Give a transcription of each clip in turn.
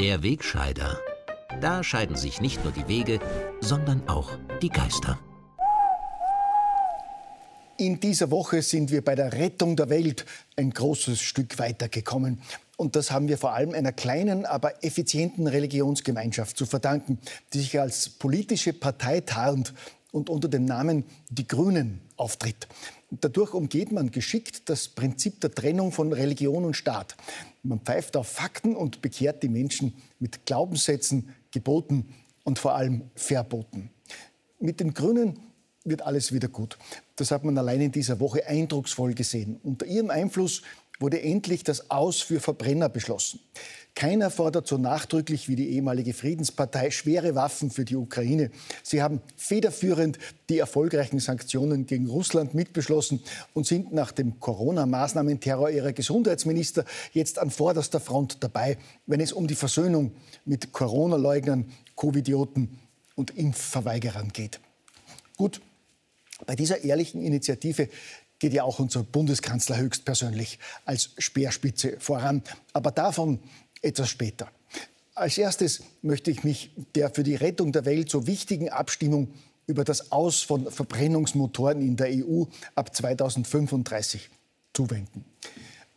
Der Wegscheider. Da scheiden sich nicht nur die Wege, sondern auch die Geister. In dieser Woche sind wir bei der Rettung der Welt ein großes Stück weitergekommen. Und das haben wir vor allem einer kleinen, aber effizienten Religionsgemeinschaft zu verdanken, die sich als politische Partei tarnt und unter dem Namen Die Grünen auftritt. Dadurch umgeht man geschickt das Prinzip der Trennung von Religion und Staat. Man pfeift auf Fakten und bekehrt die Menschen mit Glaubenssätzen, Geboten und vor allem Verboten. Mit den Grünen wird alles wieder gut. Das hat man allein in dieser Woche eindrucksvoll gesehen. Unter ihrem Einfluss wurde endlich das Aus für Verbrenner beschlossen. Keiner fordert so nachdrücklich wie die ehemalige Friedenspartei schwere Waffen für die Ukraine. Sie haben federführend die erfolgreichen Sanktionen gegen Russland mitbeschlossen und sind nach dem Corona-Maßnahmenterror ihrer Gesundheitsminister jetzt an vorderster Front dabei, wenn es um die Versöhnung mit Corona-Leugnern, Covidioten und Impfverweigerern geht. Gut, bei dieser ehrlichen Initiative geht ja auch unser Bundeskanzler höchstpersönlich als Speerspitze voran. Aber davon etwas später. Als erstes möchte ich mich der für die Rettung der Welt so wichtigen Abstimmung über das Aus von Verbrennungsmotoren in der EU ab 2035 zuwenden.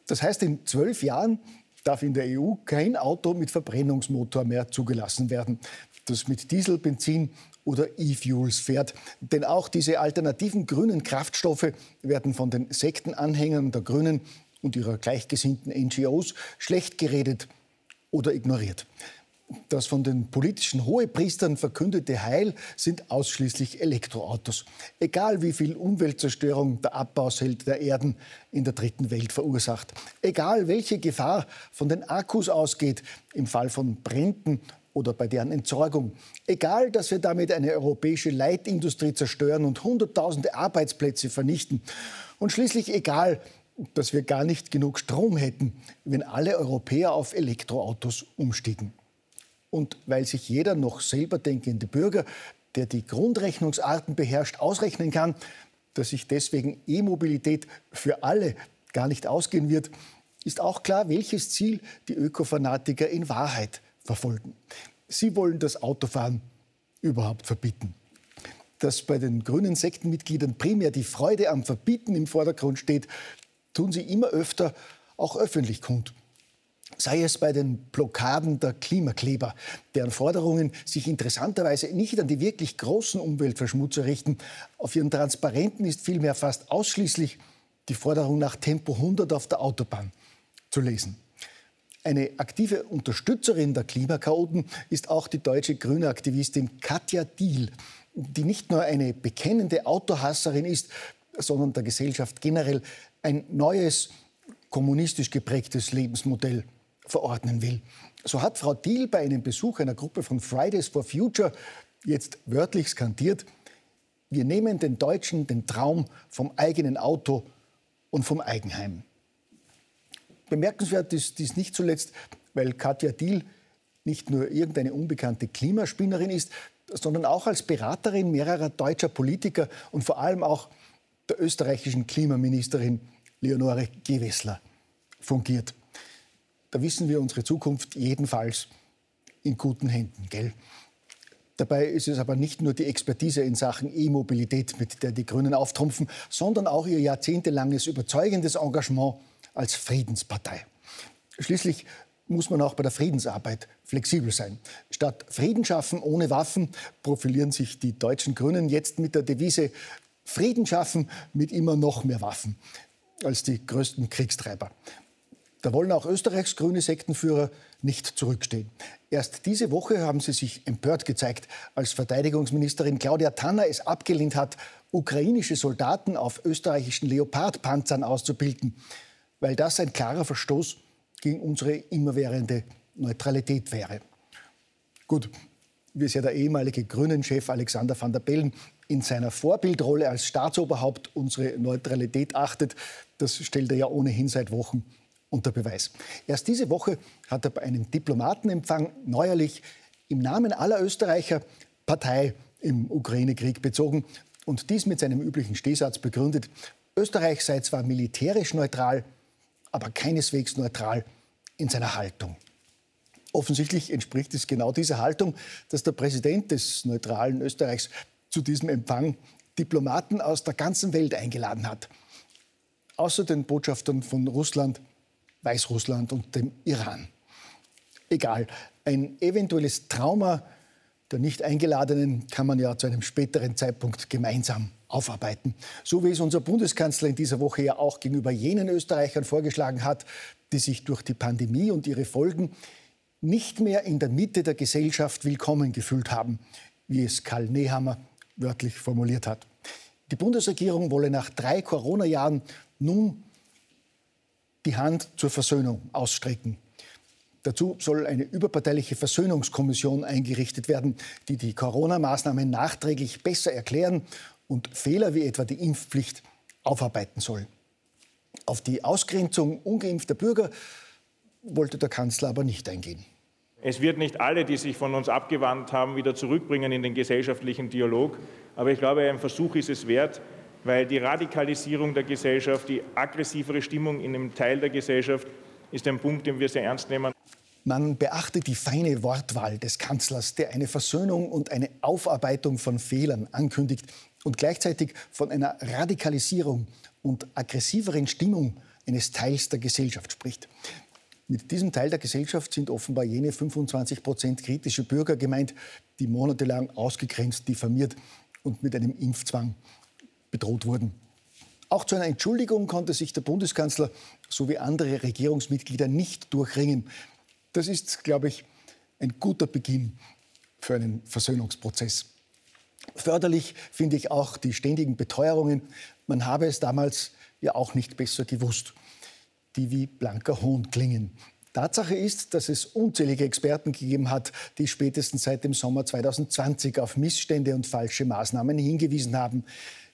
Das heißt, in zwölf Jahren darf in der EU kein Auto mit Verbrennungsmotor mehr zugelassen werden, das mit Diesel, Benzin oder E-Fuels fährt. Denn auch diese alternativen grünen Kraftstoffe werden von den Sektenanhängern der Grünen und ihrer gleichgesinnten NGOs schlecht geredet oder ignoriert. Das von den politischen Hohepriestern verkündete Heil sind ausschließlich Elektroautos. Egal wie viel Umweltzerstörung der Abbausheld der Erden in der dritten Welt verursacht. Egal welche Gefahr von den Akkus ausgeht im Fall von Bränden oder bei deren Entsorgung. Egal, dass wir damit eine europäische Leitindustrie zerstören und Hunderttausende Arbeitsplätze vernichten. Und schließlich egal, dass wir gar nicht genug Strom hätten, wenn alle Europäer auf Elektroautos umstiegen. Und weil sich jeder noch selber denkende Bürger, der die Grundrechnungsarten beherrscht, ausrechnen kann, dass sich deswegen E-Mobilität für alle gar nicht ausgehen wird, ist auch klar, welches Ziel die Ökofanatiker in Wahrheit verfolgen. Sie wollen das Autofahren überhaupt verbieten. Dass bei den grünen Sektenmitgliedern primär die Freude am Verbieten im Vordergrund steht, tun sie immer öfter auch öffentlich kund. Sei es bei den Blockaden der Klimakleber, deren Forderungen sich interessanterweise nicht an die wirklich großen Umweltverschmutzer richten. Auf ihren Transparenten ist vielmehr fast ausschließlich die Forderung nach Tempo 100 auf der Autobahn zu lesen. Eine aktive Unterstützerin der Klimakaoten ist auch die deutsche grüne Aktivistin Katja Diel, die nicht nur eine bekennende Autohasserin ist, sondern der Gesellschaft generell ein neues, kommunistisch geprägtes Lebensmodell verordnen will. So hat Frau Diel bei einem Besuch einer Gruppe von Fridays for Future jetzt wörtlich skandiert, wir nehmen den Deutschen den Traum vom eigenen Auto und vom Eigenheim. Bemerkenswert ist dies nicht zuletzt, weil Katja Diel nicht nur irgendeine unbekannte Klimaspinnerin ist, sondern auch als Beraterin mehrerer deutscher Politiker und vor allem auch der österreichischen Klimaministerin Leonore Gewessler fungiert. Da wissen wir unsere Zukunft jedenfalls in guten Händen, gell? Dabei ist es aber nicht nur die Expertise in Sachen E-Mobilität, mit der die Grünen auftrumpfen, sondern auch ihr jahrzehntelanges überzeugendes Engagement als Friedenspartei. Schließlich muss man auch bei der Friedensarbeit flexibel sein. Statt Frieden schaffen ohne Waffen profilieren sich die deutschen Grünen jetzt mit der Devise Frieden schaffen mit immer noch mehr Waffen als die größten Kriegstreiber. Da wollen auch Österreichs grüne Sektenführer nicht zurückstehen. Erst diese Woche haben sie sich empört gezeigt, als Verteidigungsministerin Claudia Tanner es abgelehnt hat, ukrainische Soldaten auf österreichischen Leopardpanzern auszubilden weil das ein klarer Verstoß gegen unsere immerwährende Neutralität wäre. Gut, wie es ja der ehemalige Grünen-Chef Alexander van der Bellen in seiner Vorbildrolle als Staatsoberhaupt unsere Neutralität achtet, das stellt er ja ohnehin seit Wochen unter Beweis. Erst diese Woche hat er bei einem Diplomatenempfang neuerlich im Namen aller Österreicher Partei im Ukraine-Krieg bezogen und dies mit seinem üblichen Stehsatz begründet. Österreich sei zwar militärisch neutral, aber keineswegs neutral in seiner Haltung. Offensichtlich entspricht es genau dieser Haltung, dass der Präsident des neutralen Österreichs zu diesem Empfang Diplomaten aus der ganzen Welt eingeladen hat. Außer den Botschaftern von Russland, Weißrussland und dem Iran. Egal, ein eventuelles Trauma der nicht Eingeladenen kann man ja zu einem späteren Zeitpunkt gemeinsam aufarbeiten. So wie es unser Bundeskanzler in dieser Woche ja auch gegenüber jenen Österreichern vorgeschlagen hat, die sich durch die Pandemie und ihre Folgen nicht mehr in der Mitte der Gesellschaft willkommen gefühlt haben, wie es Karl Nehammer wörtlich formuliert hat. Die Bundesregierung wolle nach drei Corona-Jahren nun die Hand zur Versöhnung ausstrecken. Dazu soll eine überparteiliche Versöhnungskommission eingerichtet werden, die die Corona-Maßnahmen nachträglich besser erklären und Fehler wie etwa die Impfpflicht aufarbeiten soll. Auf die Ausgrenzung ungeimpfter Bürger wollte der Kanzler aber nicht eingehen. Es wird nicht alle, die sich von uns abgewandt haben, wieder zurückbringen in den gesellschaftlichen Dialog. Aber ich glaube, ein Versuch ist es wert, weil die Radikalisierung der Gesellschaft, die aggressivere Stimmung in einem Teil der Gesellschaft ist ein Punkt, den wir sehr ernst nehmen. Man beachte die feine Wortwahl des Kanzlers, der eine Versöhnung und eine Aufarbeitung von Fehlern ankündigt und gleichzeitig von einer Radikalisierung und aggressiveren Stimmung eines Teils der Gesellschaft spricht. Mit diesem Teil der Gesellschaft sind offenbar jene 25 Prozent kritische Bürger gemeint, die monatelang ausgegrenzt, diffamiert und mit einem Impfzwang bedroht wurden. Auch zu einer Entschuldigung konnte sich der Bundeskanzler sowie andere Regierungsmitglieder nicht durchringen. Das ist, glaube ich, ein guter Beginn für einen Versöhnungsprozess. Förderlich finde ich auch die ständigen Beteuerungen, man habe es damals ja auch nicht besser gewusst die wie blanker Hohn klingen. Tatsache ist, dass es unzählige Experten gegeben hat, die spätestens seit dem Sommer 2020 auf Missstände und falsche Maßnahmen hingewiesen haben,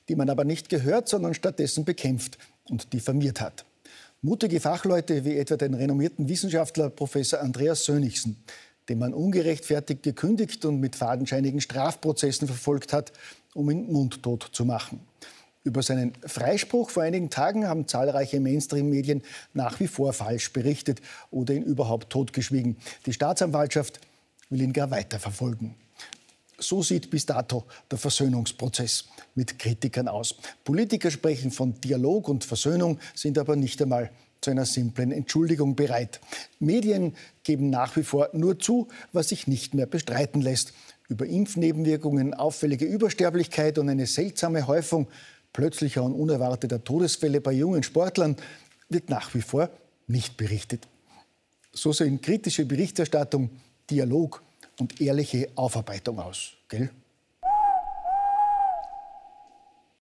die man aber nicht gehört, sondern stattdessen bekämpft und diffamiert hat. Mutige Fachleute wie etwa den renommierten Wissenschaftler Professor Andreas Sönigsen, den man ungerechtfertigt gekündigt und mit fadenscheinigen Strafprozessen verfolgt hat, um ihn mundtot zu machen. Über seinen Freispruch vor einigen Tagen haben zahlreiche Mainstream-Medien nach wie vor falsch berichtet oder ihn überhaupt totgeschwiegen. Die Staatsanwaltschaft will ihn gar weiter verfolgen. So sieht bis dato der Versöhnungsprozess mit Kritikern aus. Politiker sprechen von Dialog und Versöhnung, sind aber nicht einmal zu einer simplen Entschuldigung bereit. Medien geben nach wie vor nur zu, was sich nicht mehr bestreiten lässt. Über Impfnebenwirkungen, auffällige Übersterblichkeit und eine seltsame Häufung plötzlicher und unerwarteter Todesfälle bei jungen Sportlern wird nach wie vor nicht berichtet. So sehen kritische Berichterstattung, Dialog und ehrliche Aufarbeitung aus. Gell?